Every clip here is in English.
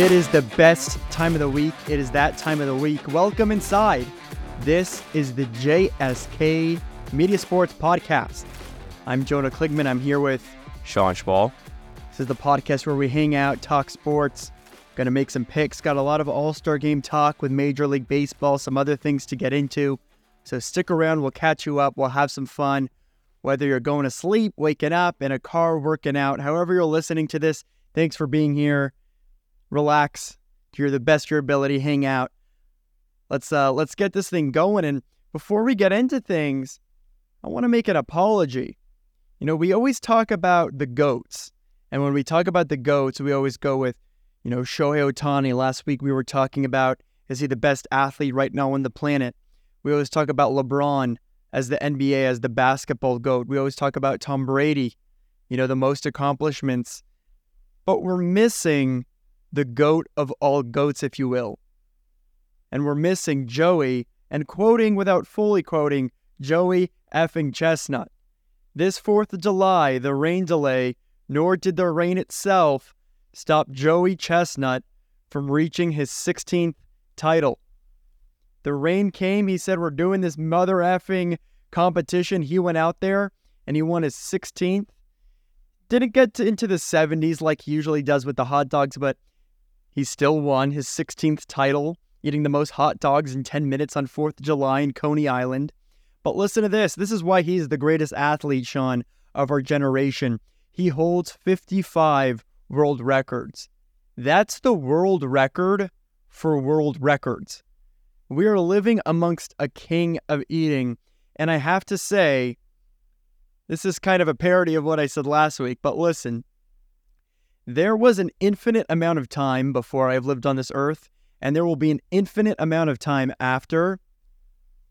It is the best time of the week. It is that time of the week. Welcome inside. This is the JSK Media Sports Podcast. I'm Jonah Kligman. I'm here with Shaun Shpall. This is the podcast where we hang out, talk sports, gonna make some picks. Got a lot of All Star game talk with Major League Baseball, some other things to get into. So stick around. We'll catch you up. We'll have some fun. Whether you're going to sleep, waking up, in a car, working out, however you're listening to this, thanks for being here relax, do your the best your ability, hang out. Let's uh let's get this thing going. And before we get into things, I want to make an apology. You know, we always talk about the goats. And when we talk about the goats, we always go with, you know, Shohei Ohtani. Last week we were talking about is he the best athlete right now on the planet? We always talk about LeBron as the NBA, as the basketball GOAT. We always talk about Tom Brady, you know, the most accomplishments. But we're missing the goat of all goats, if you will. And we're missing Joey and quoting without fully quoting Joey effing Chestnut. This 4th of July, the rain delay, nor did the rain itself stop Joey Chestnut from reaching his 16th title. The rain came, he said, We're doing this mother effing competition. He went out there and he won his 16th. Didn't get to, into the 70s like he usually does with the hot dogs, but he still won his 16th title, eating the most hot dogs in 10 minutes on 4th of July in Coney Island. But listen to this this is why he's the greatest athlete, Shaun, of our generation. He holds 55 world records. That's the world record for world records. We are living amongst a king of eating. And I have to say, this is kind of a parody of what I said last week, but listen, there was an infinite amount of time before I've lived on this earth, and there will be an infinite amount of time after,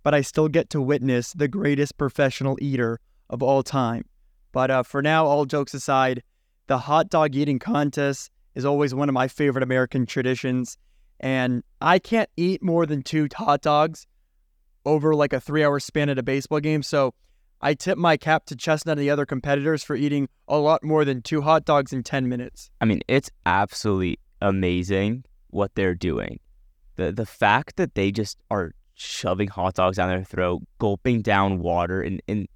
but I still get to witness the greatest professional eater of all time. But uh, for now, all jokes aside, the hot dog eating contest is always one of my favorite American traditions. And I can't eat more than two hot dogs over like a three hour span at a baseball game. So I tip my cap to Chestnut and the other competitors for eating a lot more than two hot dogs in 10 minutes. I mean, it's absolutely amazing what they're doing. The the fact that they just are shoving hot dogs down their throat, gulping down water and, and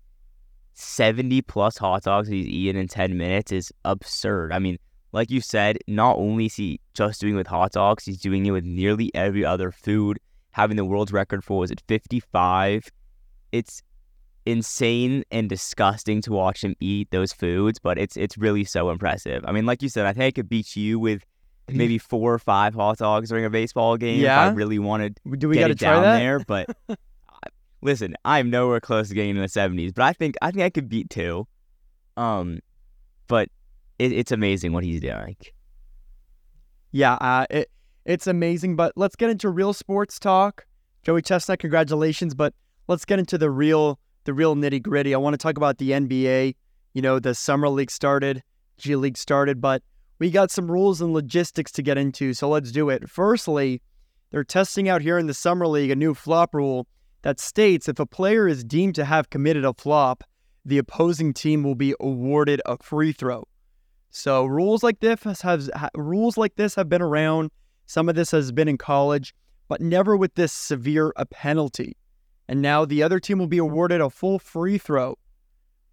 70 plus hot dogs he's eaten in 10 minutes is absurd. I mean, like you said, not only is he just doing it with hot dogs, he's doing it with nearly every other food, having the world's record for was it 55. It's insane and disgusting to watch him eat those foods, but it's it's really so impressive. I mean, like you said, I think I could beat you with maybe four or five hot dogs during a baseball game yeah? if I really wanted Do we get it try down that? there. But listen, I'm nowhere close to getting in the 70s, but I think I think I could beat two. Um, but it, it's amazing what he's doing. Yeah, uh, it it's amazing. But let's get into real sports talk. Joey Chestnut, congratulations. But let's get into the real the real nitty gritty. I want to talk about the NBA. You know, the summer league started, G League started, but we got some rules and logistics to get into. So let's do it. Firstly, they're testing out here in the summer league a new flop rule that states if a player is deemed to have committed a flop, the opposing team will be awarded a free throw. So rules like this has, ha, rules like this have been around. Some of this has been in college, but never with this severe a penalty. And now the other team will be awarded a full free throw,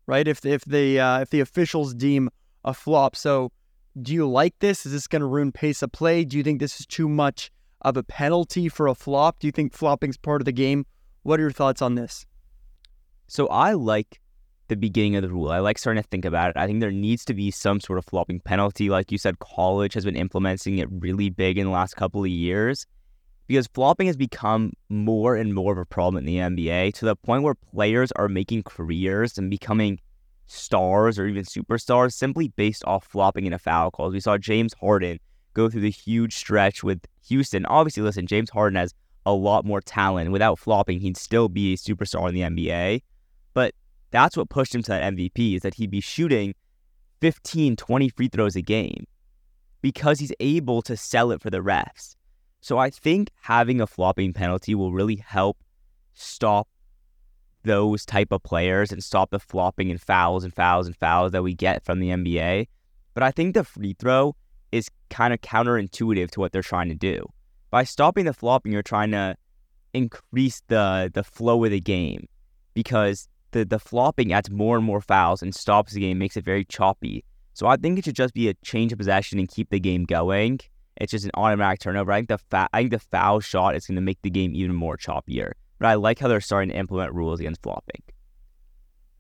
right? If if the uh, if the officials deem a flop. So, do you like this? Is this going to ruin pace of play? Do you think this is too much of a penalty for a flop? Do you think flopping's part of the game? What are your thoughts on this? So I like the beginning of the rule. I like starting to think about it. I think there needs to be some sort of flopping penalty. Like you said, college has been implementing it really big in the last couple of years because flopping has become more and more of a problem in the NBA to the point where players are making careers and becoming stars or even superstars simply based off flopping in a foul calls. We saw James Harden go through the huge stretch with Houston. Obviously, listen, James Harden has a lot more talent. Without flopping, he'd still be a superstar in the NBA. But that's what pushed him to that MVP is that he'd be shooting 15, 20 free throws a game because he's able to sell it for the refs. So I think having a flopping penalty will really help stop those type of players and stop the flopping and fouls and fouls and fouls that we get from the NBA. But I think the free throw is kind of counterintuitive to what they're trying to do. By stopping the flopping, you're trying to increase the the flow of the game because the the flopping adds more and more fouls and stops the game, makes it very choppy. So I think it should just be a change of possession and keep the game going. It's just an automatic turnover. I think the fa- I think the foul shot is going to make the game even more choppier. But I like how they're starting to implement rules against flopping.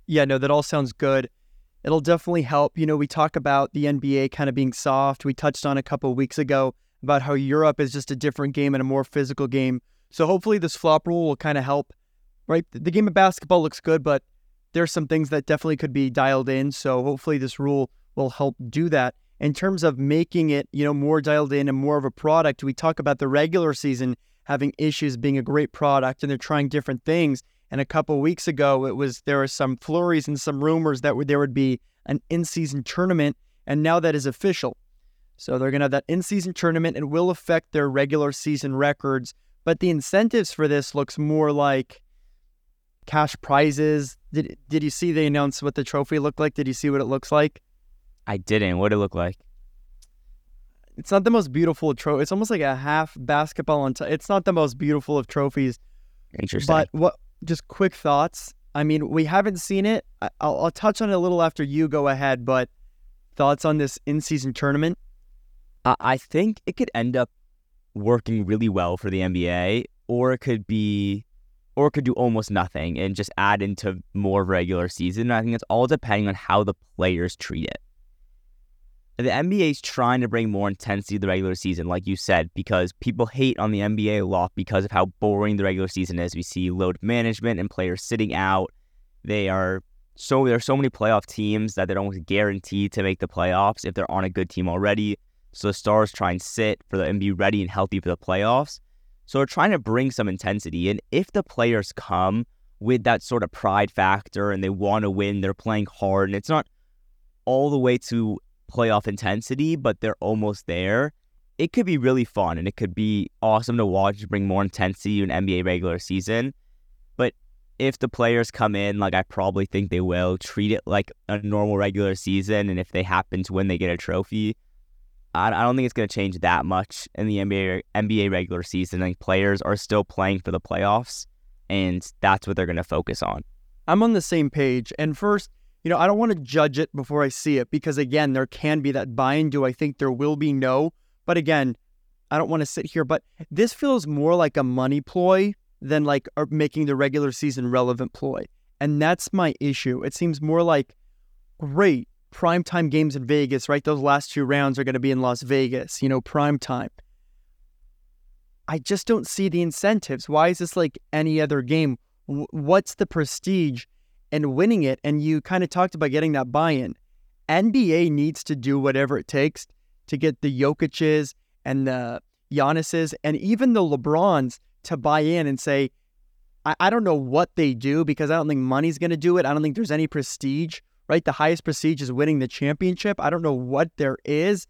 Yeah, no, that all sounds good. It'll definitely help. You know, we talk about the NBA kind of being soft. We touched on a couple weeks ago about how Europe is just a different game and a more physical game. So hopefully this flop rule will kind of help. Right, the game of basketball looks good, but there's some things that definitely could be dialed in. So hopefully this rule will help do that. In terms of making it, you know, more dialed in and more of a product, we talk about the regular season having issues being a great product and they're trying different things. And a couple weeks ago, it was there were some flurries and some rumors that there would be an in-season tournament, and now that is official. So they're going to have that in-season tournament. and will affect their regular season records, but the incentives for this looks more like cash prizes. Did Did you see they announced what the trophy looked like? Did you see what it looks like? I didn't. What did it look like? It's not the most beautiful trophy. It's almost like a half basketball on. T- it's not the most beautiful of trophies. Interesting. But what? Just quick thoughts. I mean, we haven't seen it. I'll, I'll touch on it a little after you go ahead. But thoughts on this in-season tournament? Uh, I think it could end up working really well for the NBA, or it could be, or it could do almost nothing and just add into more regular season. I think it's all depending on how the players treat it the NBA is trying to bring more intensity to the regular season, like you said, because people hate on the NBA a lot because of how boring the regular season is. We see load management and players sitting out. They are so there are so many playoff teams that they're almost guaranteed to make the playoffs if they're on a good team already. So the stars try and sit for the and be ready and healthy for the playoffs. So they're trying to bring some intensity. And if the players come with that sort of pride factor and they want to win, they're playing hard, and it's not all the way to playoff intensity, but they're almost there. It could be really fun and it could be awesome to watch, to bring more intensity to an NBA regular season. But if the players come in, like I probably think they will, treat it like a normal regular season. And if they happen to win, they get a trophy. I, don't think it's going to change that much in the NBA NBA regular season. Think players are still playing for the playoffs, and that's what they're going to focus on. I'm on the same page. And first, you know, I don't want to judge it before I see it because, again, there can be that buy in. Do I think there will be? No. But again, I don't want to sit here, but this feels more like a money ploy than like making the regular season relevant ploy. And that's my issue. It seems more like, great, primetime games in Vegas, right? Those last two rounds are going to be in Las Vegas, you know, prime time. I just don't see the incentives. Why is this like any other game? What's the prestige and winning it. And you kind of talked about getting that buy in. NBA needs to do whatever it takes to get the Jokic's and the Giannis's and even the LeBrons to buy in and say, I, I don't know what they do because I don't think money's going to do it. I don't think there's any prestige, right? The highest prestige is winning the championship. I don't know what there is,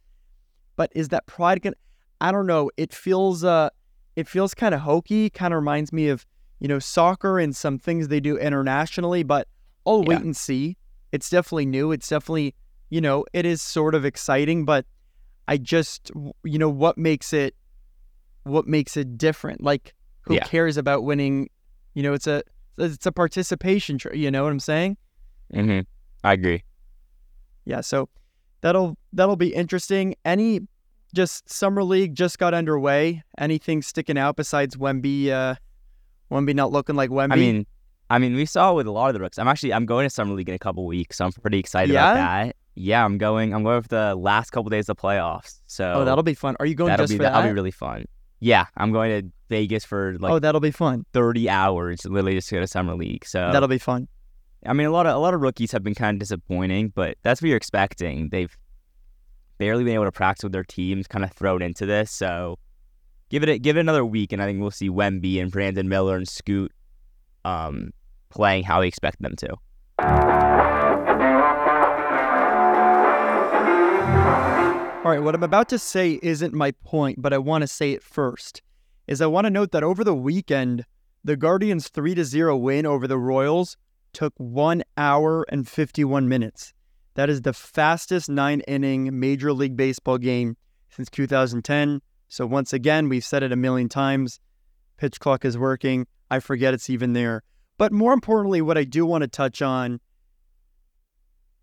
but is that pride going to, I don't know. It feels, uh, it feels kind of hokey, kind of reminds me of you know, soccer and some things they do internationally, but I'll wait and see. It's definitely new. It's definitely, you know, it is sort of exciting, but I just, you know, what makes it, what makes it different? Like, who yeah. cares about winning? You know, it's a, it's a participation. You know what I'm saying? Mm-hmm. I agree. Yeah. So that'll that'll be interesting. Any just summer league just got underway. Anything sticking out besides Wemby? Uh, Wemby not looking like Wemby. I mean, I mean, we saw with a lot of the rooks. I'm actually I'm going to summer league in a couple weeks, so I'm pretty excited yeah? about that. Yeah, I'm going. I'm going for the last couple days of playoffs. So oh, that'll be fun. Are you going that'll just be, for that? That'll be really fun. Yeah, I'm going to Vegas for like oh, that'll be fun. Thirty hours, literally just to go to summer league. So that'll be fun. I mean, a lot of a lot of rookies have been kind of disappointing, but that's what you're expecting. They've barely been able to practice with their teams, kind of thrown into this. So give it a, give it another week, and I think we'll see Wemby and Brandon Miller and Scoot um, playing how we expect them to. All right, what I'm about to say isn't my point, but I want to say it first. Is I want to note that over the weekend, the Guardians' 3 0 win over the Royals took 1 hour and 51 minutes. That is the fastest nine inning Major League Baseball game since 2010. So once again, we've said it a million times. Pitch clock is working. I forget it's even there. But more importantly, what I do want to touch on,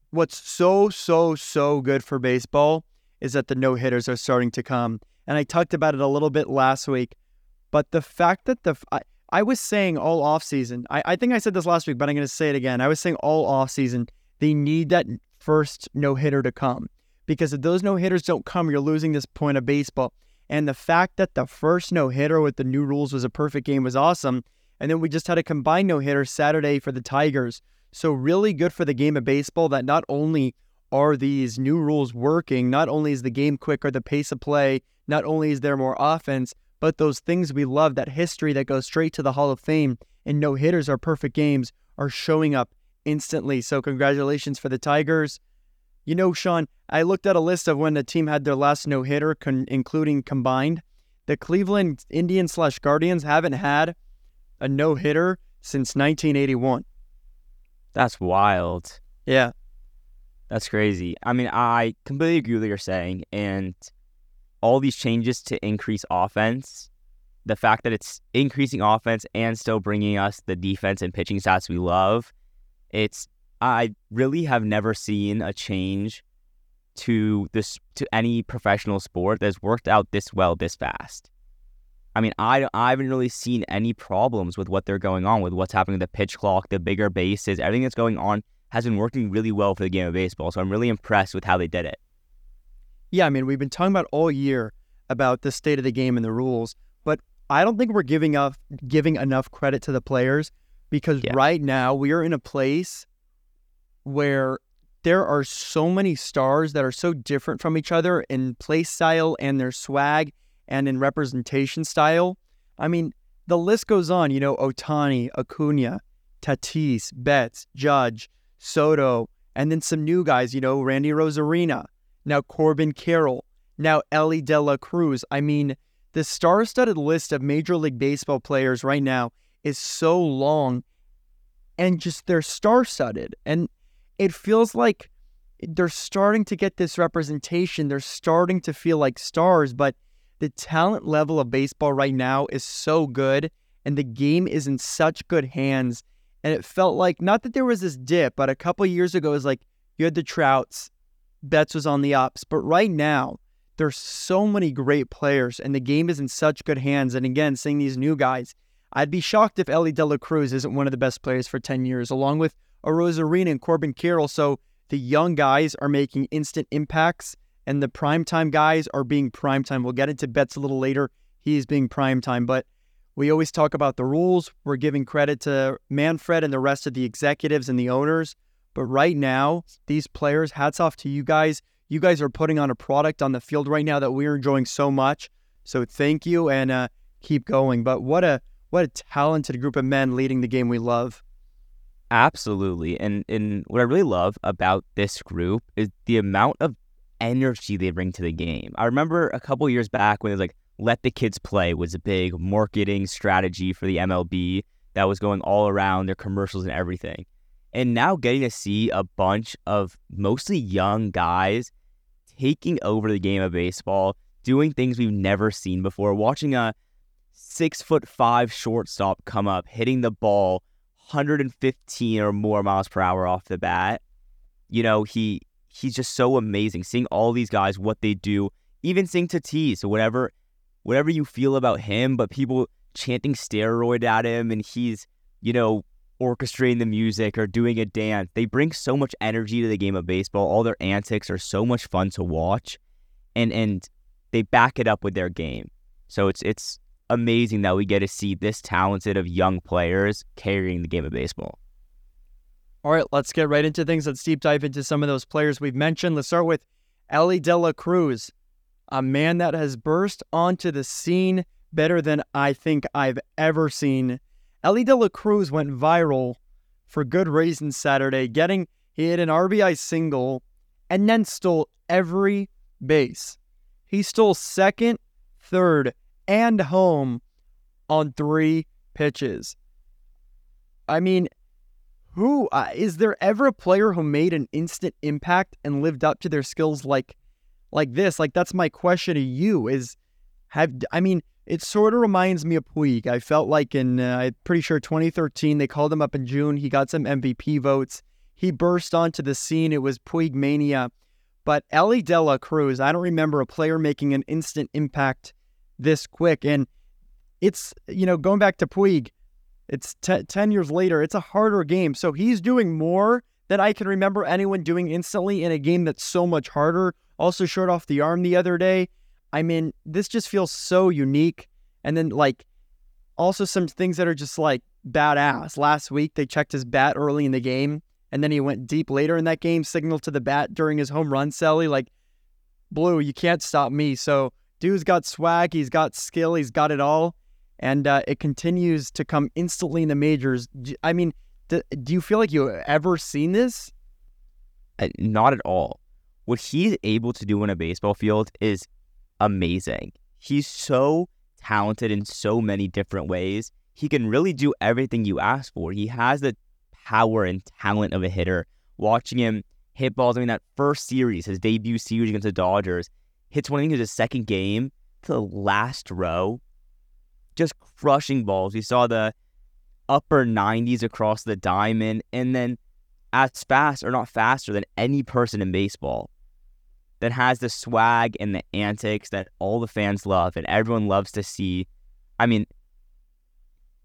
what's so, so, so good for baseball is that the no hitters are starting to come. And I talked about it a little bit last week. But the fact that the, I, I was saying all offseason, I, I think I said this last week, but I'm going to say it again. I was saying all offseason, they need that first no hitter to come. Because if those no hitters don't come, you're losing this point of baseball. And the fact that the first no hitter with the new rules was a perfect game was awesome. And then we just had a combined no hitter Saturday for the Tigers. So, really good for the game of baseball that not only are these new rules working, not only is the game quicker, the pace of play, not only is there more offense, but those things we love, that history that goes straight to the Hall of Fame and no hitters are perfect games, are showing up instantly. So, congratulations for the Tigers. You know, Shaun, I looked at a list of when the team had their last no hitter, con- including combined. The Cleveland Indians slash Guardians haven't had a no hitter since 1981. That's wild. Yeah. That's crazy. I mean, I completely agree with what you're saying. And all these changes to increase offense, the fact that it's increasing offense and still bringing us the defense and pitching stats we love, it's I really have never seen a change to this to any professional sport that's worked out this well this fast. I mean, I, I haven't really seen any problems with what they're going on with what's happening with the pitch clock, the bigger bases, everything that's going on has been working really well for the game of baseball. So I'm really impressed with how they did it. Yeah, I mean, we've been talking about all year about the state of the game and the rules, but I don't think we're giving up giving enough credit to the players because yeah. right now we are in a place where there are so many stars that are so different from each other in play style and their swag and in representation style. I mean, the list goes on, you know, Ohtani, Acuna, Tatis, Betts, Judge, Soto, and then some new guys, you know, Randy Arozarena, now Corbin Carroll, now Elly De La Cruz. I mean, the star studded list of Major League Baseball players right now is so long and just they're star studded. And it feels like they're starting to get this representation. They're starting to feel like stars, but the talent level of baseball right now is so good and the game is in such good hands. And it felt like not that there was this dip, but a couple years ago it was like you had the Trouts, Betts was on the ups. But right now, there's so many great players and the game is in such good hands. And again, seeing these new guys, I'd be shocked if Elly De La Cruz isn't one of the best players for 10 years, along with Arozarena and Corbin Carroll. So the young guys are making instant impacts and the primetime guys are being primetime. We'll get into Betts a little later. He's being primetime, but we always talk about the rules. We're giving credit to Manfred and the rest of the executives and the owners. But right now, these players, hats off to you guys. You guys are putting on a product on the field right now that we're enjoying so much. So thank you and uh, keep going. But what a what a talented group of men leading the game we love. Absolutely. And and what I really love about this group is the amount of energy they bring to the game. I remember a couple years back when it was like let the kids play was a big marketing strategy for the MLB that was going all around their commercials and everything. And now getting to see a bunch of mostly young guys taking over the game of baseball, doing things we've never seen before, watching a six foot five shortstop come up, hitting the ball 115 or more miles per hour off the bat. You know, he he's just so amazing. Seeing all these guys, what they do, even seeing Tatis or whatever, whatever you feel about him, but people chanting steroid at him and he's, you know, orchestrating the music or doing a dance. They bring so much energy to the game of baseball. All their antics are so much fun to watch. And and they back it up with their game. So it's it's amazing that we get to see this talented of young players carrying the game of baseball. All right, let's get right into things. Let's deep dive into some of those players we've mentioned. Let's start with Elly De La Cruz, a man that has burst onto the scene better than I think I've ever seen. Elly De La Cruz went viral for good reason Saturday, getting he hit an RBI single and then stole every base. He stole second, third, and home on three pitches. I mean, who uh, is there ever a player who made an instant impact and lived up to their skills like like this? Like that's my question to you is have I mean it sort of reminds me of Puig. I felt like in uh, I'm pretty sure 2013 they called him up in June. He got some MVP votes. He burst onto the scene. It was Puig mania. But Elly De La Cruz, I don't remember a player making an instant impact this quick. And it's, you know, going back to Puig, it's t- 10 years later, it's a harder game. So he's doing more than I can remember anyone doing instantly in a game that's so much harder. Also, short off the arm the other day. I mean, this just feels so unique. And then, like, also some things that are just like badass. Last week, they checked his bat early in the game, and then he went deep later in that game, signaled to the bat during his home run, Sally. Like, Blue, you can't stop me. So, dude's got swag, he's got skill, he's got it all. And uh, it continues to come instantly in the majors. I mean, do, do you feel like you ever seen this? Uh, not at all. What he's able to do in a baseball field is amazing. He's so talented in so many different ways. He can really do everything you ask for. He has the power and talent of a hitter. Watching him hit balls, I mean, that first series, his debut series against the Dodgers, hits one, was his second game to the last row, just crushing balls. We saw the upper 90s across the diamond, and then as fast or not faster than any person in baseball that has the swag and the antics that all the fans love and everyone loves to see. I mean,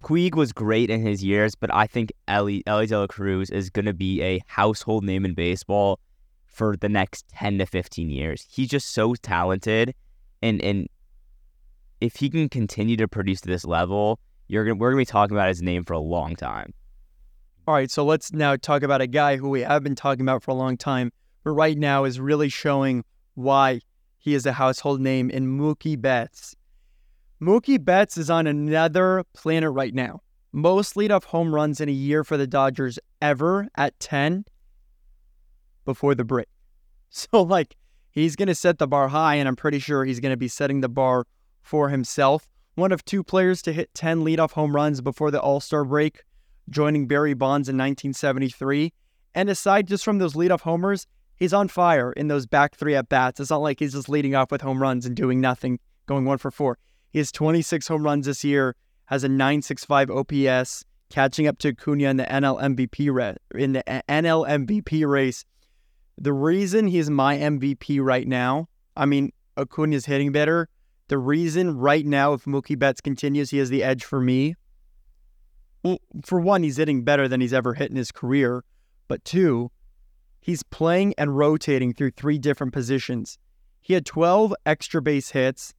Puig was great in his years, but I think Elly, Elly De La Cruz is going to be a household name in baseball for the next 10 to 15 years. He's just so talented. And, and if he can continue to produce to this level, you're gonna, we're going to be talking about his name for a long time. All right, so let's now talk about a guy who we have been talking about for a long time but right now is really showing why he is a household name in Mookie Betts. Mookie Betts is on another planet right now. Most leadoff home runs in a year for the Dodgers ever at 10 before the break. So, like, he's going to set the bar high, and I'm pretty sure he's going to be setting the bar for himself. One of two players to hit 10 leadoff home runs before the All Star break, joining Barry Bonds in 1973. And aside just from those leadoff homers, he's on fire in those back three at bats. It's not like he's just leading off with home runs and doing nothing, going one for four. He has 26 home runs this year, has a 965 OPS, catching up to Acuna in the NL MVP ra- in the NL MVP race. The reason he's my MVP right now, I mean, Acuna's hitting better. The reason right now, if Mookie Betts continues, he has the edge for me. Well, for one, he's hitting better than he's ever hit in his career. But two, He's playing and rotating through three different positions. He had 12 extra base hits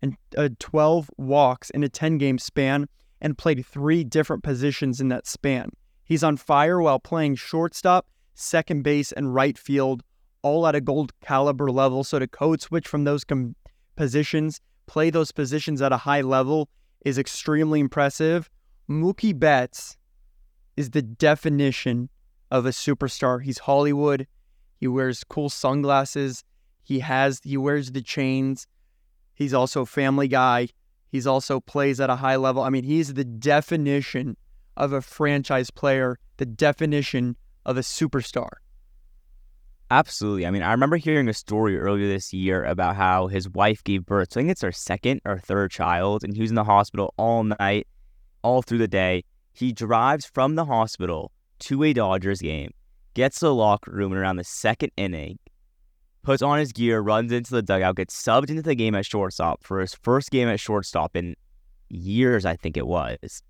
and uh, 12 walks in a 10 game span and played three different positions in that span. He's on fire while playing shortstop, second base, and right field, all at a gold caliber level. So to code switch from those com- positions, play those positions at a high level is extremely impressive. Mookie Betts is the definition of a superstar. He's Hollywood. He wears cool sunglasses. He has he wears the chains. He's also a family guy. He's also plays at a high level. I mean, he's the definition of a franchise player, the definition of a superstar. Absolutely. I mean, I remember hearing a story earlier this year about how his wife gave birth. So I think it's her second or third child, and he was in the hospital all night, all through the day. He drives from the hospital to a Dodgers game, gets to the locker room in around the second inning, puts on his gear, runs into the dugout, gets subbed into the game at shortstop for his first game at shortstop in years, I think it was.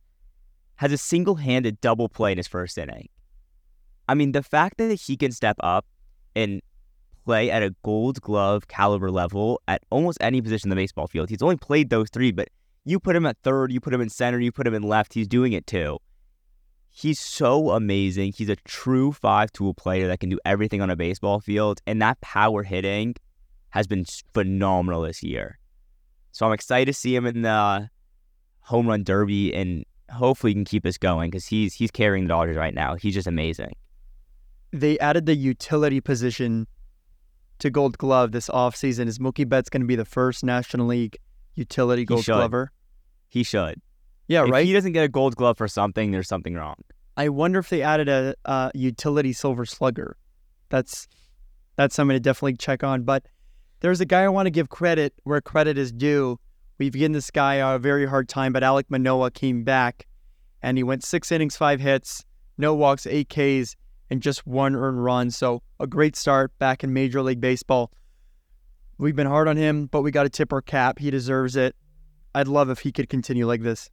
Has a single handed double play in his first inning. I mean, the fact that he can step up and play at a gold glove caliber level at almost any position in the baseball field. He's only played those three, but you put him at third, you put him in center, you put him in left, he's doing it too. He's so amazing. He's a true five tool player that can do everything on a baseball field. And that power hitting has been phenomenal this year. So I'm excited to see him in the home run derby and hopefully he can keep us going because he's he's carrying the Dodgers right now. He's just amazing. They added the utility position to Gold Glove this offseason. Is Mookie Betts going to be the first National League utility Gold he Glover? He should. Yeah, if right. he doesn't get a gold glove for something, there's something wrong. I wonder if they added a, a utility silver slugger. That's that's something to definitely check on. But there's a guy I want to give credit where credit is due. We've given this guy a very hard time, but Alek Manoah came back and he went six innings, five hits, no walks, eight Ks, and just one earned run. So a great start back in Major League Baseball. We've been hard on him, but we got to tip our cap. He deserves it. I'd love if he could continue like this.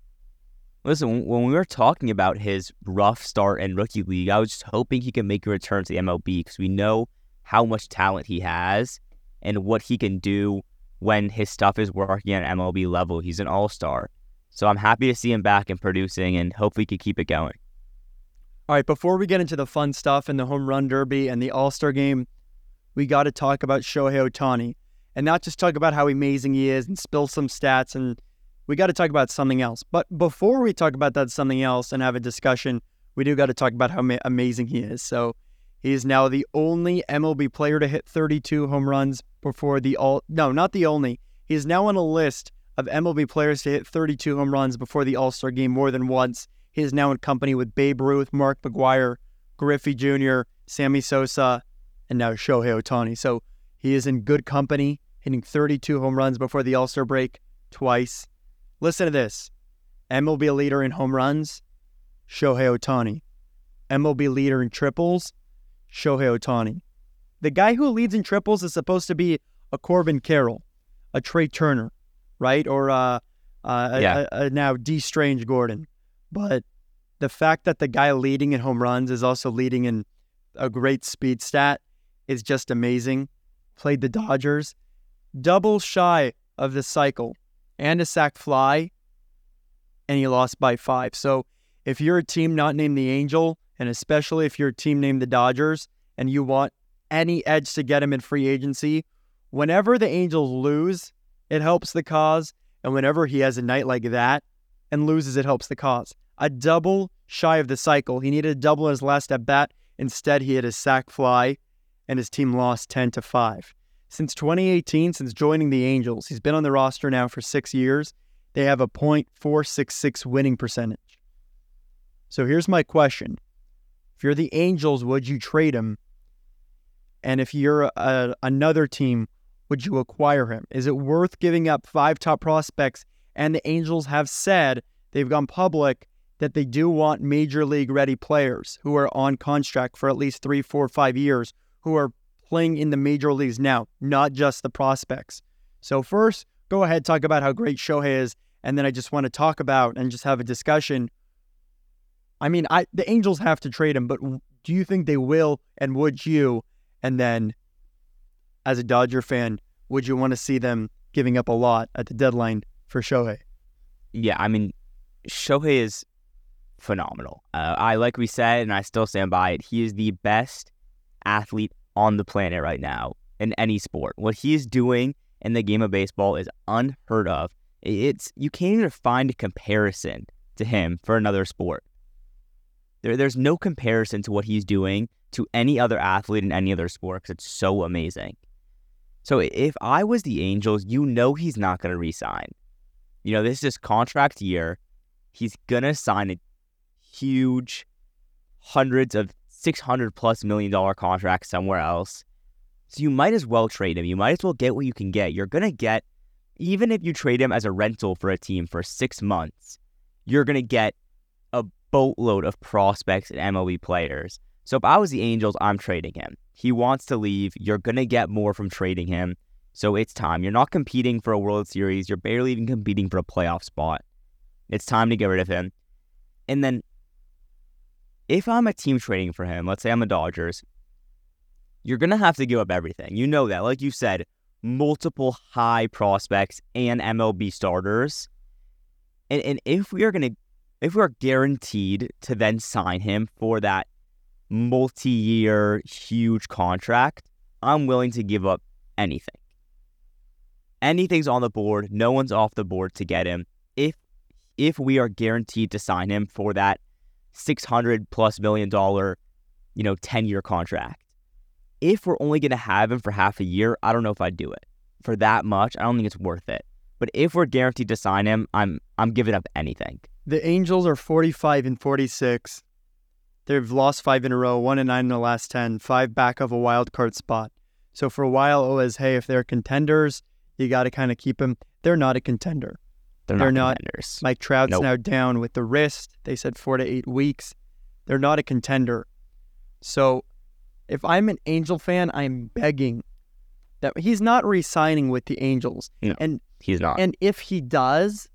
Listen, when we were talking about his rough start in rookie league, I was just hoping he could make a return to the MLB because we know how much talent he has and what he can do when his stuff is working at MLB level. He's an all star. So I'm happy to see him back and producing and hopefully we can keep it going. All right, before we get into the fun stuff and the home run derby and the All Star game, we got to talk about Shohei Ohtani and not just talk about how amazing he is and spill some stats. And we got to talk about something else. But before we talk about that something else and have a discussion, we do got to talk about how ma- amazing he is. So he is now the only MLB player to hit 32 home runs before the all. No, not the only. He is now on a list of MLB players to hit 32 home runs before the All Star game more than once he is now in company with Babe Ruth, Mark McGwire, Griffey Jr., Sammy Sosa, and now Shohei Ohtani. So he is in good company, hitting 32 home runs before the All Star break twice. Listen to this MLB leader in home runs, Shohei Ohtani. MLB leader in triples, Shohei Ohtani. The guy who leads in triples is supposed to be a Corbin Carroll, a Trea Turner, right? Or uh, uh, yeah. a, a, a now Dee Strange-Gordon. But the fact that the guy leading in home runs is also leading in a great speed stat is just amazing. Played the Dodgers, double shy of the cycle and a sac fly, and he lost by five. So if you're a team not named the Angel, and especially if you're a team named the Dodgers, and you want any edge to get him in free agency, whenever the Angels lose, it helps the cause. And whenever he has a night like that and loses, it helps the cause a double shy of the cycle. He needed a double in his last at bat. Instead, he had a sac fly, and his team lost 10 to 5. Since 2018, since joining the Angels, he's been on the roster now for six years. They have a .466 winning percentage. So here's my question: If you're the Angels, would you trade him? And if you're a, another team, would you acquire him? Is it worth giving up five top prospects? And the Angels have said they've gone public that they do want major league ready players who are on contract for at least three, four, five years who are playing in the major leagues now, not just the prospects. So, first, go ahead, talk about how great Shohei is. And then I just want to talk about and just have a discussion. I mean, I the Angels have to trade him, but do you think they will? And would you? And then, as a Dodger fan, would you want to see them giving up a lot at the deadline for Shohei? Yeah, I mean, Shohei is phenomenal. Uh, I like we said, and I still stand by it. He is the best athlete on the planet right now in any sport. What he is doing in the game of baseball is unheard of. It's you can't even find a comparison to him for another sport. There, there's no comparison to what he's doing to any other athlete in any other sport because it's so amazing. So if I was the Angels, you know he's not going to resign. You know, this is his contract year. He's to sign a huge hundreds of 600 plus million dollar contract somewhere else. So you might as well trade him. You might as well get what you can get. You're to get, even if you trade him as a rental for a team for six months, you're to get a boatload of prospects and MLB players. So if I was the Angels, I'm trading him. He wants to leave. You're to get more from trading him. So it's time. You're not competing for a World Series. You're barely even competing for a playoff spot. It's time to get rid of him. And then if I'm a team trading for him, let's say I'm the Dodgers, you're going to have to give up everything. You know that. Like you said, multiple high prospects and MLB starters. And, and if we are going to, if we are guaranteed to then sign him for that multi year huge contract, I'm willing to give up anything. Anything's on the board. No one's off the board to get him. If if we are guaranteed to sign him for that 600 plus million dollar, you know, 10 year contract. If we're only going to have him for half a year, I don't know if I'd do it. For that much, I don't think it's worth it. But if we're guaranteed to sign him, I'm I'm giving up anything. The Angels are 45 and 46. They've lost five in a row, one and nine in the last 10, five back of a wild card spot. So for a while, was, hey, if they're contenders, you got to kind of keep them. They're not a contender. They're, They're not contenders. Mike Trout's Nope. now down with the wrist. They said four to eight weeks. They're not a contender. So if I'm an Angel fan, I'm begging that he's not re-signing with the Angels. No. And He's not. and if he does,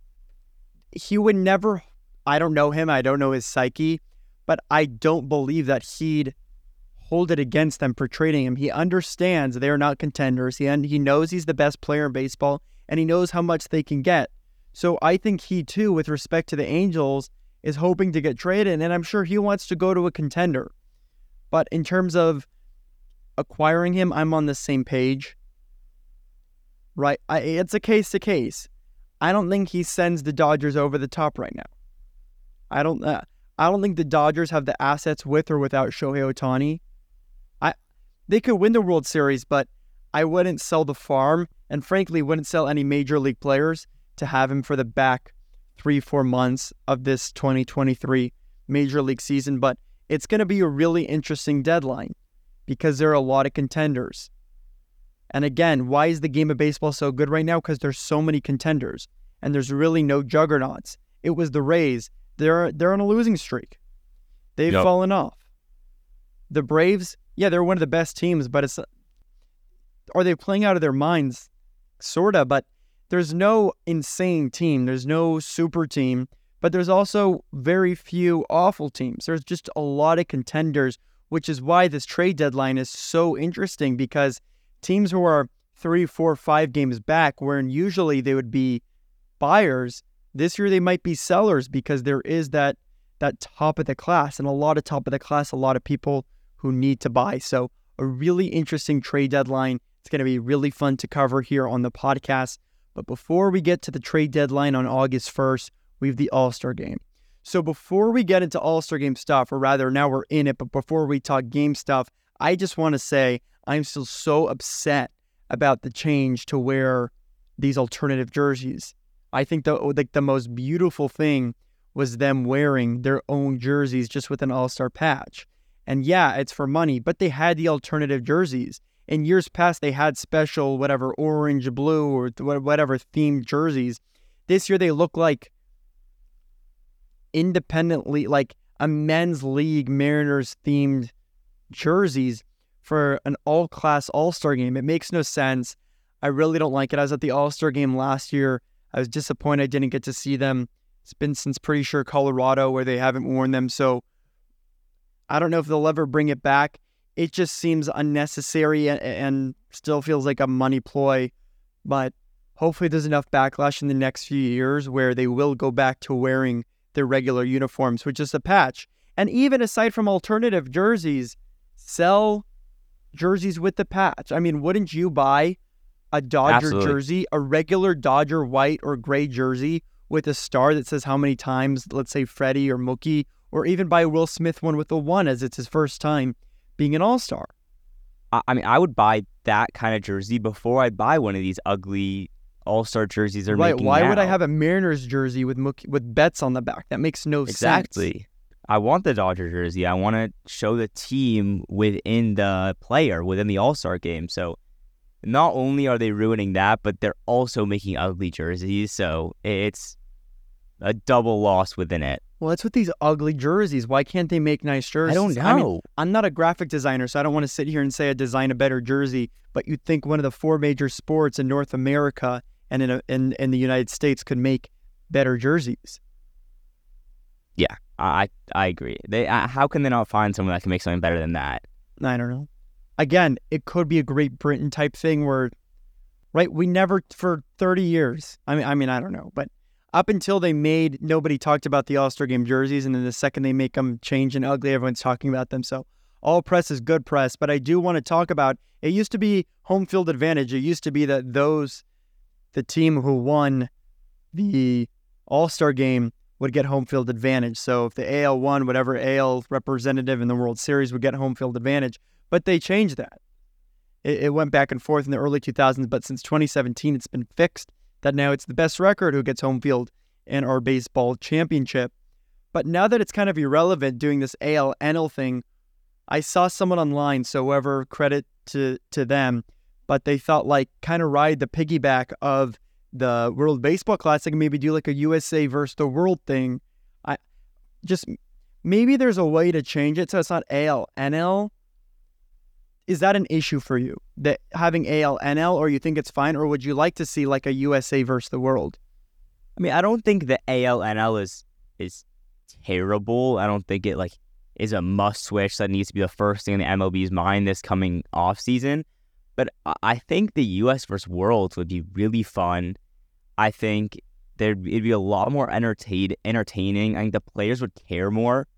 he would never. I don't know him. I don't know his psyche, but I don't believe that he'd hold it against them for trading him. He understands they are not contenders. He he knows he's the best player in baseball, and he knows how much they can get. So I think he too, with respect to the Angels, is hoping to get traded, and I'm sure he wants to go to a contender. But in terms of acquiring him, I'm on the same page. Right, I, it's a case to case. I don't think he sends the Dodgers over the top right now. I don't. Uh, I don't think the Dodgers have the assets with or without Shohei Ohtani. They could win the World Series, but I wouldn't sell the farm, and frankly, wouldn't sell any major league players to have him for the back three, four months of this 2023 major league season. But it's going to be a really interesting deadline because there are a lot of contenders. And again, why is the game of baseball so good right now? Because there's so many contenders and there's really no juggernauts. It was the Rays. They're they're on a losing streak. They've Yep. fallen off. The Braves, yeah, they're one of the best teams, but it's are they playing out of their minds? Sorta, but there's no insane team. There's no super team, but there's also very few awful teams. There's just a lot of contenders, which is why this trade deadline is so interesting because teams who are three, four, five games back, wherein usually they would be buyers, this year they might be sellers because there is that that top of the class and a lot of top of the class, a lot of people who need to buy. So a really interesting trade deadline. It's going to be really fun to cover here on the podcast. But before we get to the trade deadline on August 1st, we have the All Star game. So before we get into All Star game stuff, or rather now we're in it, but before we talk game stuff, I just want to say I'm still so upset about the change to wear these alternative jerseys. I think the oh, like the most beautiful thing was them wearing their own jerseys just with an all-star patch. And yeah, it's for money, but they had the alternative jerseys. In years past, they had special whatever orange, blue, or whatever themed jerseys. This year, they look like independently, like a men's league Mariners themed jerseys for an all class All Star game. It makes no sense. I really don't like it. I was at the All Star game last year. I was disappointed I didn't get to see them. It's been since pretty sure Colorado where they haven't worn them. So I don't know if they'll ever bring it back. It just seems unnecessary and, and still feels like a money ploy. But hopefully there's enough backlash in the next few years where they will go back to wearing their regular uniforms, which is a patch. And even aside from alternative jerseys, sell jerseys with the patch. I mean, wouldn't you buy a Dodger Absolutely. jersey, a regular Dodger white or gray jersey with a star that says how many times, let's say Freddie or Mookie, or even buy a Will Smith one with a one as it's his first time being an All Star? I, mean, I would buy that kind of jersey before I buy one of these ugly All Star jerseys they're Right? making Why would I have a Mariners jersey with Mookie, with Betts on the back? That makes no sense. exactly? I want the Dodger jersey. I want to show the team within the player within the All Star game. So not only are they ruining that, but they're also making ugly jerseys. So it's a double loss within it. Well, that's with these ugly jerseys. Why can't they make nice jerseys? I don't know. I mean, I'm not a graphic designer, so I don't want to sit here and say I design a better jersey. But you'd think one of the four major sports in North America and in a, in, in the United States could make better jerseys. Yeah, I I agree. They uh, how can they not find someone that can make something better than that? I don't know. Again, it could be a Great Britain type thing where, right? We never for 30 years. I mean, I mean, I don't know, but up until they made, nobody talked about the All Star Game jerseys, and then the second they make them change and ugly, everyone's talking about them. So all press is good press. But I do want to talk about. It used to be home field advantage. It used to be that those, the team who won the All Star Game would get home field advantage. So if the AL won, whatever AL representative in the World Series would get home field advantage. But they changed that. It, it went back and forth in the early 2000s, but since 2017, it's been fixed that now it's the best record who gets home field in our baseball championship. But now that it's kind of irrelevant doing this AL NL thing, I saw someone online, so whoever credit to to them, but they thought like kind of ride the piggyback of the World Baseball Classic and maybe do like a USA versus the world thing. I just maybe there's a way to change it so it's not AL NL. Is that an issue for you that having AL NL, or you think it's fine, or would you like to see like a USA versus the world? I mean, I don't think the ALNL is is terrible. I don't think it like is a must switch that needs to be the first thing in the MLB's mind this coming off season. But I think the US versus Worlds would be really fun. I think there'd it'd be a lot more entertain, entertaining. I think the players would care more,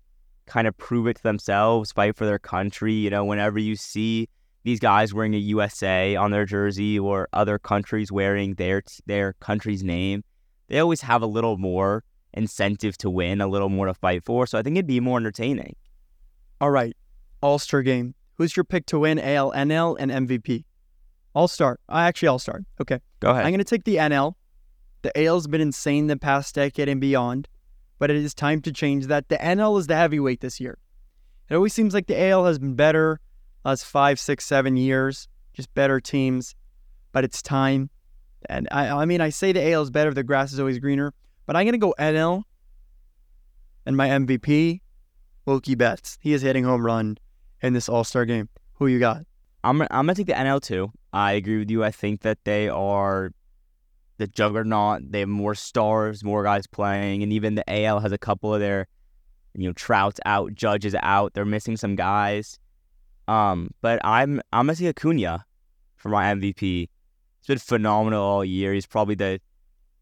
kind of prove it to themselves, fight for their country. You know, whenever you see these guys wearing a USA on their jersey or other countries wearing their their country's name, they always have a little more incentive to win, a little more to fight for. So I think it'd be more entertaining. All right, All Star game. Who's your pick to win AL, NL, and MVP? I'll start. I uh, actually I'll start. Okay. Go ahead. I'm going to take the NL. The AL's been insane the past decade and beyond, but it is time to change that. The NL is the heavyweight this year. It always seems like the AL has been better last five, six, seven years, just better teams, but it's time. And I, I mean, I say the AL is better the grass is always greener, but I'm going to go NL and my MVP, Mookie Betts. He is hitting home run in this All Star game. Who you got? I'm I'm gonna take the NL too. I agree with you. I think that they are the juggernaut. They have more stars, more guys playing, and even the AL has a couple of their, you know, Trouts out, Judges out. They're missing some guys. Um, but I'm I'm gonna see Acuna for my MVP. He's been phenomenal all year. He's probably the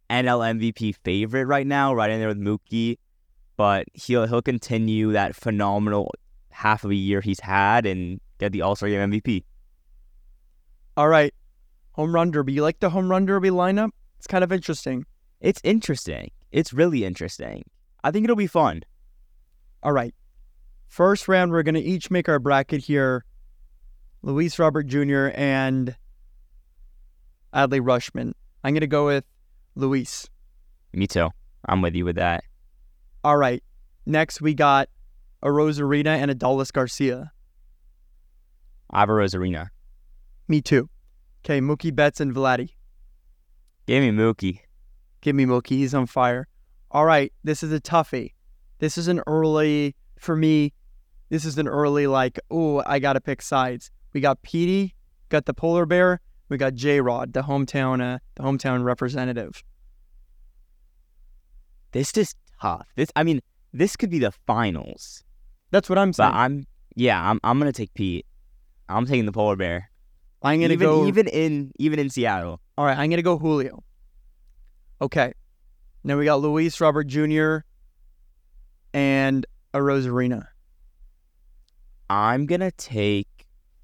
NL MVP favorite right now, right in there with Mookie. But he'll he'll continue that phenomenal half of a year he's had and get the All Star Game MVP. All right, home run derby. You like the home run derby lineup? It's kind of interesting. It's interesting. It's really interesting. I think it'll be fun. All right. First round, we're going to each make our bracket here. Luis Robert Jr. and Adley Rutschman. I'm going to go with Luis. Me too. I'm with you with that. All right. Next, we got Arozarena and Adolis Garcia. I have Arozarena. Me too. Okay, Mookie Betts and Vladdy. Give me Mookie. Give me Mookie. He's on fire. All right, this is a toughie. This is an early, for me, this is an early, like, oh, I got to pick sides. We got Petey, got the polar bear, we got J Rod, the hometown, uh, the hometown representative. This is tough. This, I mean, this could be the finals. That's what I'm saying. But I'm, yeah, I'm, I'm gonna take Pete. I'm taking the polar bear. I'm gonna even, go. even in even in Seattle. All right, I'm gonna go Julio. Okay. Now we got Luis Robert Jr. and Arozarena. I'm gonna take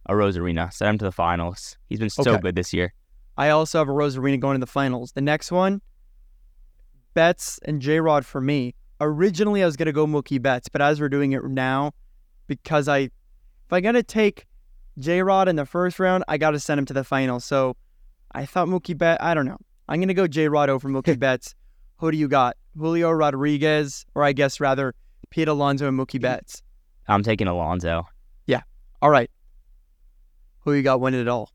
Arozarena. Send him to the finals. He's been so Okay. good this year. I also have Arozarena going to the finals. The next one, Betts and J Rod for me. Originally, I was gonna go Mookie Betts, but as we're doing it now, because I, if I gotta take J Rod in the first round, I gotta send him to the final. So I thought Mookie Bet. I don't know. I'm gonna go J Rod over Mookie Betts. Who do you got? Julio Rodriguez, or I guess rather Pete Alonso and Mookie Betts. I'm taking Alonso. Yeah. All right. Who you got winning it all?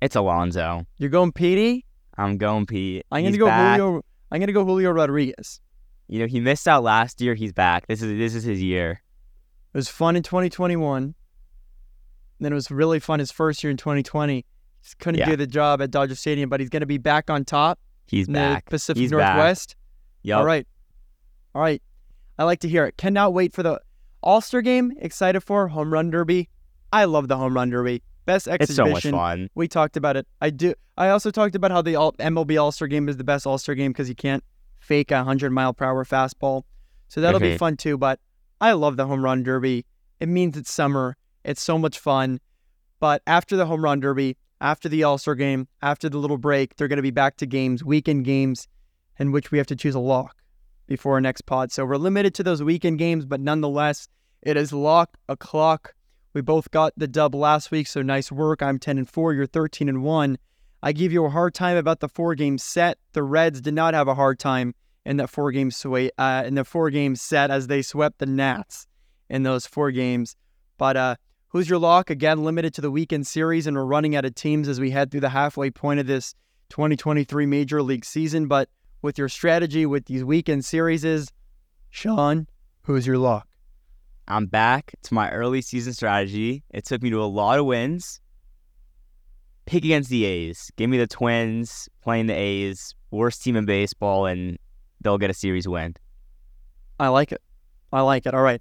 It's Alonso. You're going Petey. I'm going Pete. I'm gonna He's go back. Julio. I'm gonna go Julio Rodriguez. You know, he missed out last year. He's back. This is this is his year. It was fun in 2021. Then it was really fun his first year in 2020. Just couldn't Yeah. do the job at Dodger Stadium, but he's going to be back on top He's in back. the Pacific He's. Northwest. Yup. All right. All right. I like to hear it. Cannot wait for the All Star game. Excited for Home Run Derby. I love the Home Run Derby. Best exhibition. It's so much fun. We talked about it. I do. I also talked about how the MLB All Star Game is the best All Star game because you can't fake a hundred mile per hour fastball. So that'll be fun too. But I love the Home Run Derby. It means it's summer. It's so much fun. But after the Home Run Derby, after the All Star Game, after the little break, they're going to be back to games, weekend games, in which we have to choose a lock before our next pod. So we're limited to those weekend games, but nonetheless, it is lock o'clock. We both got the dub last week, so nice work. I'm 10 and 4, you're 13 and 1. I give you a hard time about the four game set. The Reds did not have a hard time in that four game sway, uh, in the four game set as they swept the Nats in those four games. But uh, Who's your lock? Again, limited to the weekend series, and we're running out of teams as we head through the halfway point of this 2023 Major League season. But with your strategy with these weekend series, is Shaun, who's your lock? I'm back to my early season strategy. It took me to a lot of wins. Pick against the A's. Give me the Twins playing the A's, worst team in baseball, and they'll get a series win. I like it. I like it. All right.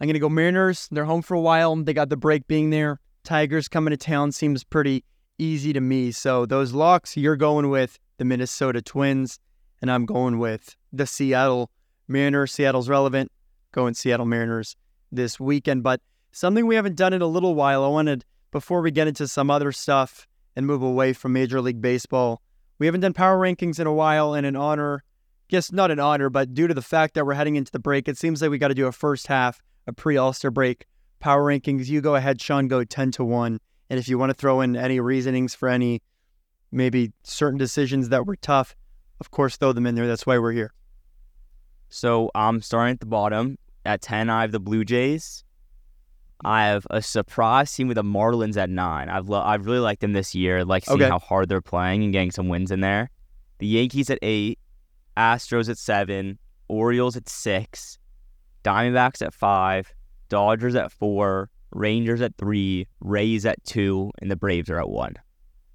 I'm going to go Mariners. They're home for a while. They got the break being there. Tigers coming to town seems pretty easy to me. So those locks, you're going with the Minnesota Twins, and I'm going with the Seattle Mariners. Seattle's relevant. Going Seattle Mariners this weekend. But something we haven't done in a little while, I wanted, before we get into some other stuff and move away from Major League Baseball, we haven't done power rankings in a while, and in honor, guess not an honor, but due to the fact that we're heading into the break, it seems like we got to do a first half a pre All Star break power rankings. You go ahead, Shaun, go 10 to 1. And if you want to throw in any reasonings for any maybe certain decisions that were tough, of course, throw them in there. That's why we're here. So I'm starting at the bottom. At 10, I have the Blue Jays. I have a surprise team with the Marlins at nine. I've lo- I've really liked them this year. Like seeing Okay. how hard they're playing and getting some wins in there. The Yankees at eight, Astros at seven, Orioles at six, Diamondbacks at five, Dodgers at four, Rangers at three, Rays at two, and the Braves are at one.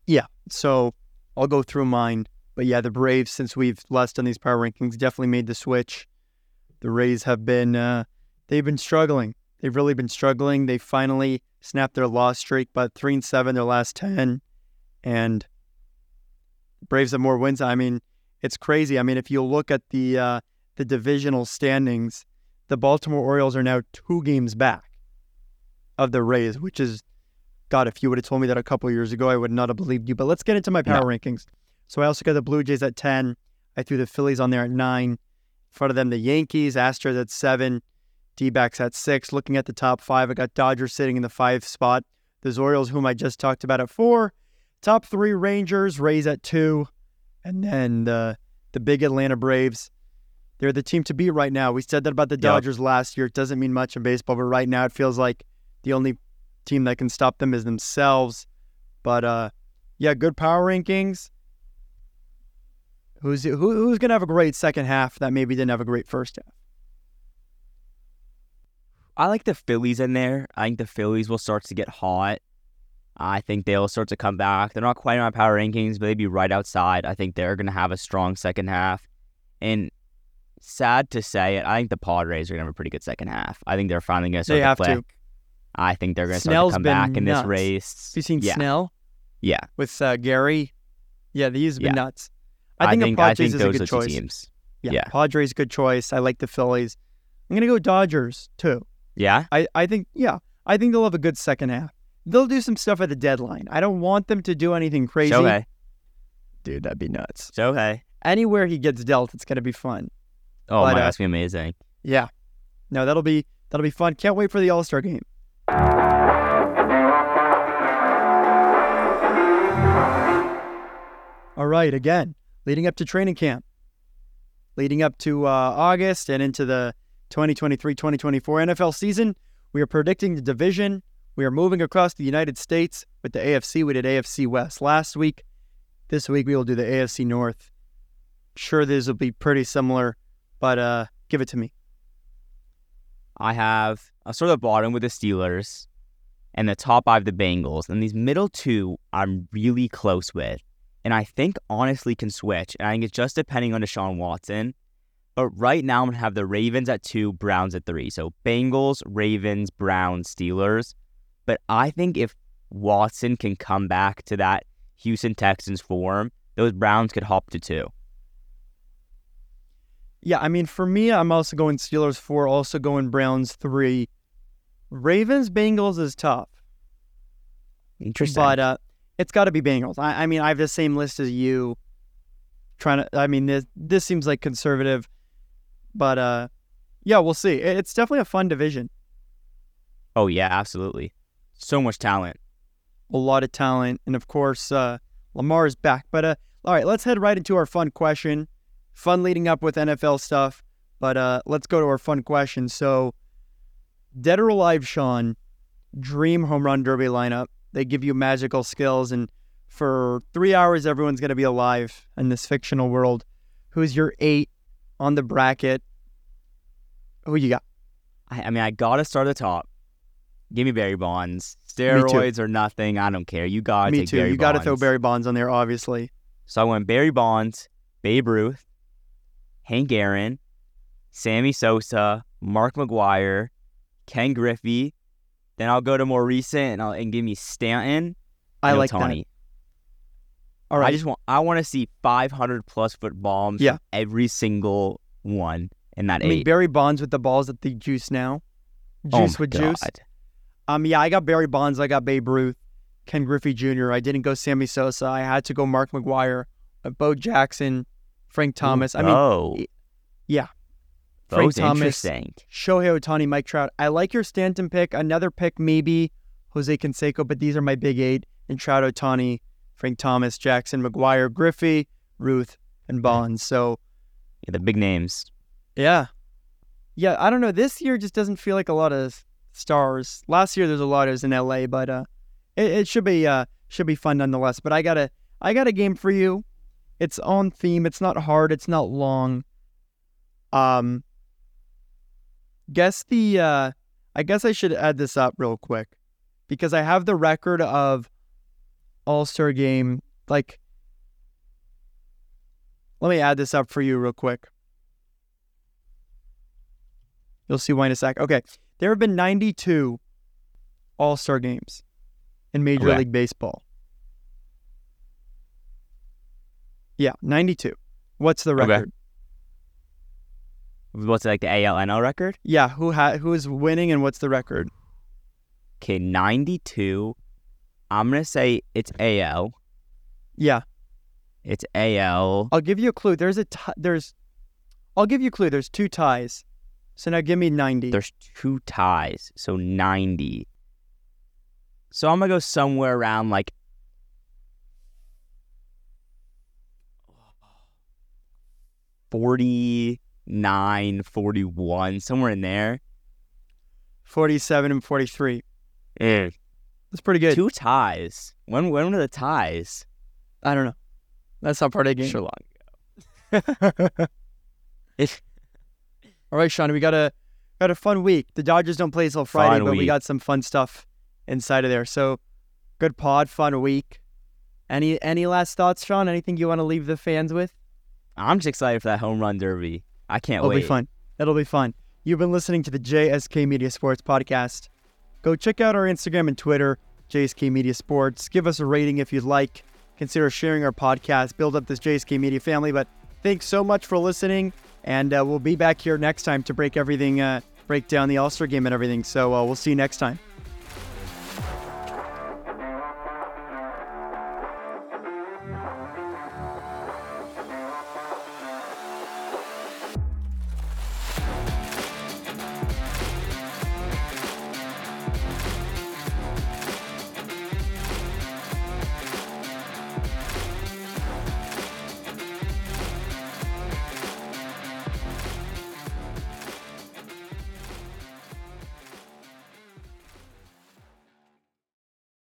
Yeah. So I'll go through mine. But yeah, the Braves, since we've last done these power rankings, definitely made the switch. The Rays have been, uh, they've been struggling. They've really been struggling. They finally snapped their loss streak, but three and seven their last 10. And Braves have more wins. I mean, it's crazy. I mean, if you look at the, uh, the divisional standings, the Baltimore Orioles are now two games back of the Rays, which is God, if you would have told me that a couple years ago, I would not have believed you. But let's get into my power No. rankings. So I also got the Blue Jays at 10. I threw the Phillies on there at 9. In front of them, the Yankees, Astros at 7, D backs at 6. Looking at the top five, I got Dodgers sitting in the 5 spot. There's Orioles, whom I just talked about at 4. Top three, Rangers, Rays at 2. And then the, the big Atlanta Braves. They're the team to beat right now. We said that about the Yep. Dodgers last year. It doesn't mean much in baseball, but right now it feels like the only team that can stop them is themselves. But uh, yeah, good power rankings. Who's who, who's gonna have a great second half that maybe didn't have a great first half? I like the Phillies in there. I think the Phillies will start to get hot. I think they'll start to come back. They're not quite in my power rankings, but they'd be right outside. I think they're going to have a strong second half. And sad to say it, I think the Padres are going to have a pretty good second half. I think they're finally going to start They have to click. to. I think they're going to start to come back in this race. Have you seen yeah. Snell Yeah. with uh, Gary? Yeah, these have been Yeah. nuts. I think, I the think, I Padres think is a good choice. teams. Yeah, Yeah. Padres good choice. I like the Phillies. I'm gonna go Dodgers too. Yeah? I, I think yeah, I think they'll have a good second half. They'll do some stuff at the deadline. I don't want them to do anything crazy. Shohei. Dude, that'd be nuts. Shohei. Anywhere he gets dealt, it's gonna be fun. Oh, But, my, uh, that's going to be amazing. Yeah. No, that'll be that'll be fun. Can't wait for the All Star game. All right, again, leading up to training camp, leading up to uh, August and into the 2023-2024 NFL season, we are predicting the division. We are moving across the United States with the AFC. We did AFC West last week. This week we will do the AFC North. Sure, this will be pretty similar, but uh, give it to me. I have start at the bottom with the Steelers, and the top I have the Bengals, and these middle two I'm really close with, and I think honestly can switch, and I think it's just depending on Deshaun Watson. But right now I'm gonna have the Ravens at two, Browns at three. So Bengals, Ravens, Browns, Steelers. But I think if Watson can come back to that Houston Texans form, those Browns could hop to two. Yeah, I mean, for me, I'm also going Steelers four, also going Browns three. Ravens Bengals is tough, Interesting. but uh, it's got to be Bengals. I, I mean, I have the same list as you. Trying to, I mean, this this seems like conservative, but uh, yeah, we'll see. It's definitely a fun division. oh yeah, absolutely. So much talent. A lot of talent, and of course, uh, Lamar is back. But uh, all right, let's head right into our fun question. Fun leading up with NFL stuff, but uh, let's go to our fun question. So, dead or alive, Shaun? dream home run derby lineup. They give you magical skills, and for three hours, everyone's going to be alive in this fictional world. Who's your eight on the bracket? Who you got? I, I mean, I gotta start at the top. Give me Barry Bonds. Steroids or nothing. I don't care. You gotta Me take too. Barry you got to throw Barry Bonds on there, obviously. So I went Barry Bonds, Babe Ruth, Hank Aaron, Sammy Sosa, Mark McGwire, Ken Griffey. Then I'll go to more recent and, I'll, and give me Stanton. I and like that. All right. I just want I want to see 500 plus foot bombs. Yeah. every single one in that I mean, eight. Barry Bonds with the balls at the juice now. Oh Juice my with juice. Um, yeah, I got Barry Bonds. I got Babe Ruth, Ken Griffey Jr. I didn't go Sammy Sosa. I had to go Mark McGwire, uh, Bo Jackson, Frank Thomas. I mean, oh, yeah. Frank Thomas, interesting. Shohei Ohtani, Mike Trout. I like your Stanton pick. Another pick, maybe Jose Canseco, but these are my big eight. And Trout, Ohtani, Frank Thomas, Jackson, McGwire, Griffey, Ruth, and Bonds. So, Yeah, the big names. yeah. Yeah, I don't know. This year just doesn't feel like a lot of stars. Last year there's a lot of in LA, but uh it, it should be uh should be fun nonetheless. But I got a I got a game for you. It's on theme. It's not hard. It's not long. Um guess the uh I guess I should add this up real quick because I have the record of All-Star game like let me add this up for you real quick. You'll see why in a sec. Okay. There have been 92 All Star games in Major. League Baseball. Yeah, 92. What's the Okay. record? What's it, like the ALNL record? Yeah, who ha- who is winning and what's the record? Okay, 92. I'm gonna say it's AL. Yeah, It's AL. I'll give you a clue. There's a t- there's I'll give you a clue. There's two ties. So now give me 90. There's two ties, so 90. So I'm gonna go somewhere around like forty-nine, forty-one, somewhere in there. 47 and 43. Mm. That's pretty good. Two ties. When when were the ties? I don't know. That's not part of the game. Sure long ago. All right, Shaun, we got a got a fun week. The Dodgers don't play till Friday, Fun but we got some fun stuff inside of there. So, good pod, fun week. Any any last thoughts, Shaun? Anything you want to leave the fans with? I'm just excited for that home run derby. I can't wait. It'll be fun. It'll be fun. You've been listening to the JSK Media Sports podcast. Go check out our Instagram and Twitter, JSK Media Sports. Give us a rating if you'd like. Consider sharing our podcast. Build up this JSK Media family. But thanks so much for listening, and uh, we'll be back here next time to break everything, uh, break down the All Star game and everything. So uh, we'll see you next time.